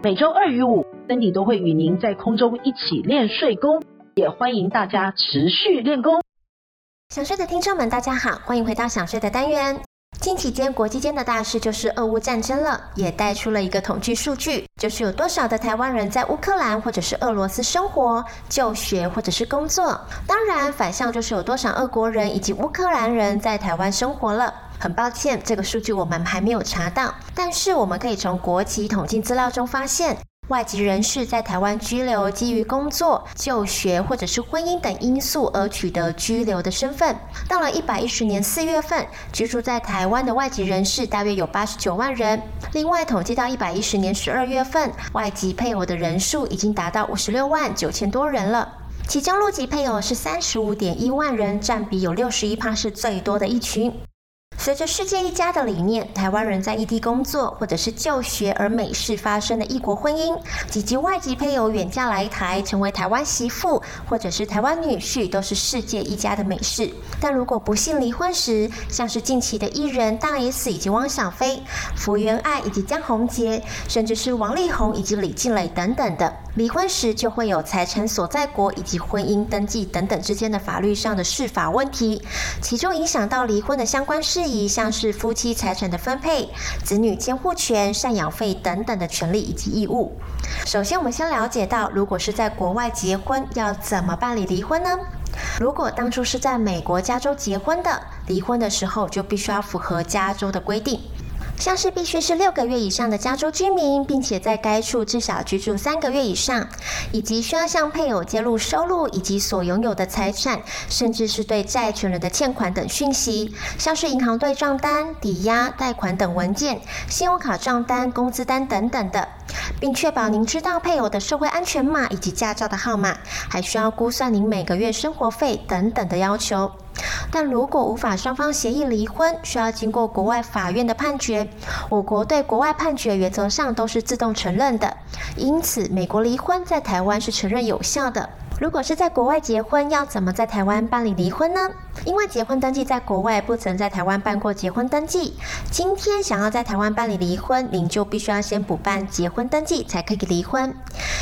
每周二与五。森迪都会与您在空中一起练睡功，也欢迎大家持续练功。想睡的听众们，大家好，欢迎回到想睡的单元。近期间国际间的大事就是俄乌战争了，也带出了一个统计数据，就是有多少的台湾人在乌克兰或者是俄罗斯生活、就学或者是工作。当然，反向就是有多少俄国人以及乌克兰人在台湾生活了。很抱歉，这个数据我们还没有查到，但是我们可以从国籍统计资料中发现。外籍人士在台湾居留，基于工作、就学或者是婚姻等因素而取得居留的身份。到了一百一十年四月份，居住在台湾的外籍人士大约有八十九万人。另外，统计到一百一十年十二月份，外籍配偶的人数已经达到五十六万九千多人了。其中陆籍配偶是三十五点一万人，占比有六十一趴，是最多的一群。随着世界一家的理念，台湾人在异地工作或者是就学而美事发生的异国婚姻，以及外籍配偶远嫁来台成为台湾媳妇或者是台湾女婿，都是世界一家的美事。但如果不幸离婚时，像是近期的艺人大 S 以及汪小菲、福原爱以及江宏杰，甚至是王力宏以及李静蕾等等的，离婚时就会有财产所在国以及婚姻登记等等之间的法律上的释法问题，其中影响到离婚的相关事宜，像是夫妻财产的分配、子女监护权、赡养费等等的权利以及义务。首先，我们先了解到，如果是在国外结婚，要怎么办理离婚呢？如果当初是在美国加州结婚的，离婚的时候就必须要符合加州的规定。像是必须是六个月以上的加州居民，并且在该处至少居住三个月以上，以及需要向配偶揭露收入以及所拥有的财产，甚至是对债权人的欠款等讯息，像是银行对账单、抵押、贷款等文件、信用卡账单、工资单等等的，并确保您知道配偶的社会安全码以及驾照的号码，还需要估算您每个月生活费等等的要求。但如果无法双方协议离婚，需要经过国外法院的判决。我国对国外判决原则上都是自动承认的，因此美国离婚在台湾是承认有效的。如果是在国外结婚，要怎么在台湾办理离婚呢？因为结婚登记在国外，不曾在台湾办过结婚登记。今天想要在台湾办理离婚，您就必须要先补办结婚登记，才可以离婚。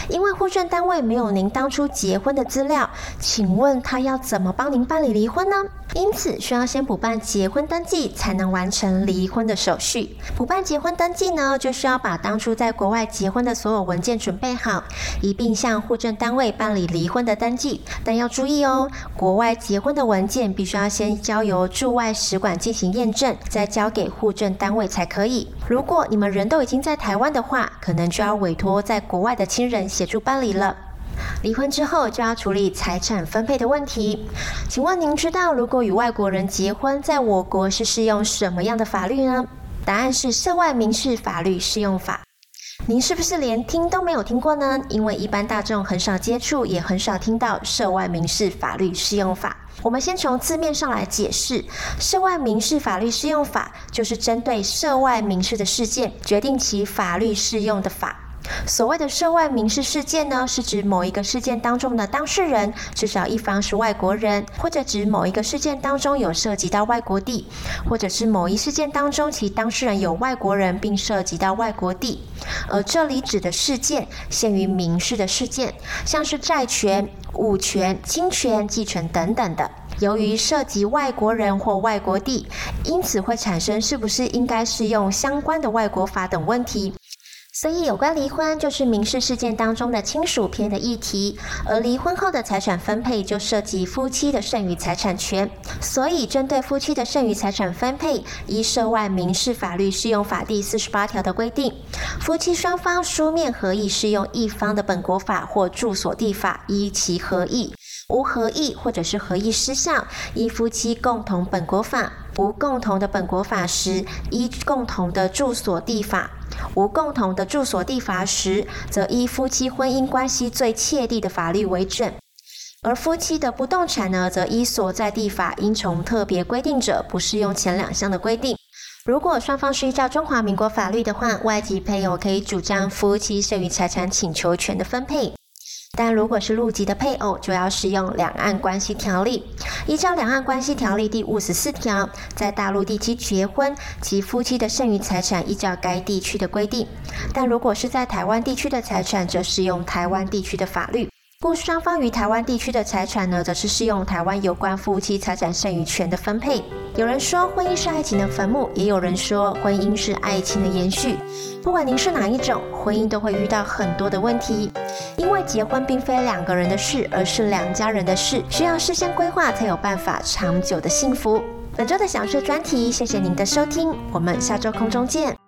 因为户政单位没有您当初结婚的资料，请问他要怎么帮您办理离婚呢？因此需要先补办结婚登记，才能完成离婚的手续。补办结婚登记呢，就需要把当初在国外结婚的所有文件准备好，一并向户政单位办理离婚的登记。但要注意哦，国外结婚的文件必须要先交由驻外使馆进行验证，再交给户政单位才可以。如果你们人都已经在台湾的话，可能就要委托在国外的亲人协助办理了。离婚之后就要处理财产分配的问题。请问您知道，如果与外国人结婚，在我国是适用什么样的法律呢？答案是涉外民事法律适用法。您是不是连听都没有听过呢？因为一般大众很少接触，也很少听到涉外民事法律适用法。我们先从字面上来解释，涉外民事法律适用法就是针对涉外民事的事件，决定其法律适用的法。所谓的涉外民事事件呢，是指某一个事件当中的当事人至少一方是外国人，或者指某一个事件当中有涉及到外国地，或者是某一事件当中其当事人有外国人并涉及到外国地。而这里指的事件限于民事的事件，像是债权、物权、侵权、继承等等的。由于涉及外国人或外国地，因此会产生是不是应该适用相关的外国法等问题。所以，有关离婚就是民事事件当中的亲属篇的议题，而离婚后的财产分配就涉及夫妻的剩余财产权。所以，针对夫妻的剩余财产分配，依涉外民事法律适用法第四十八条的规定，夫妻双方书面合意适用一方的本国法或住所地法，依其合意；无合意或者是合意失效，依夫妻共同本国法；无共同的本国法时，依共同的住所地法。无共同的住所地法时，则依夫妻婚姻关系最切地的法律为准。而夫妻的不动产呢，则依所在地法应从特别规定者，不适用前两项的规定。如果双方是依照中华民国法律的话，外籍配偶可以主张夫妻剩余财产请求权的分配。但如果是陆籍的配偶，就要适用《两岸关系条例》。依照《两岸关系条例》第五十四条，在大陆地区结婚，其夫妻的剩余财产依照该地区的规定；但如果是在台湾地区的财产，则适用台湾地区的法律。故双方于台湾地区的财产呢，则是适用台湾有关夫妻财产剩余权的分配。有人说婚姻是爱情的坟墓，也有人说婚姻是爱情的延续。不管您是哪一种，婚姻都会遇到很多的问题，因为结婚并非两个人的事，而是两家人的事，需要事先规划才有办法长久的幸福。本周的享税专题，谢谢您的收听，我们下周空中见。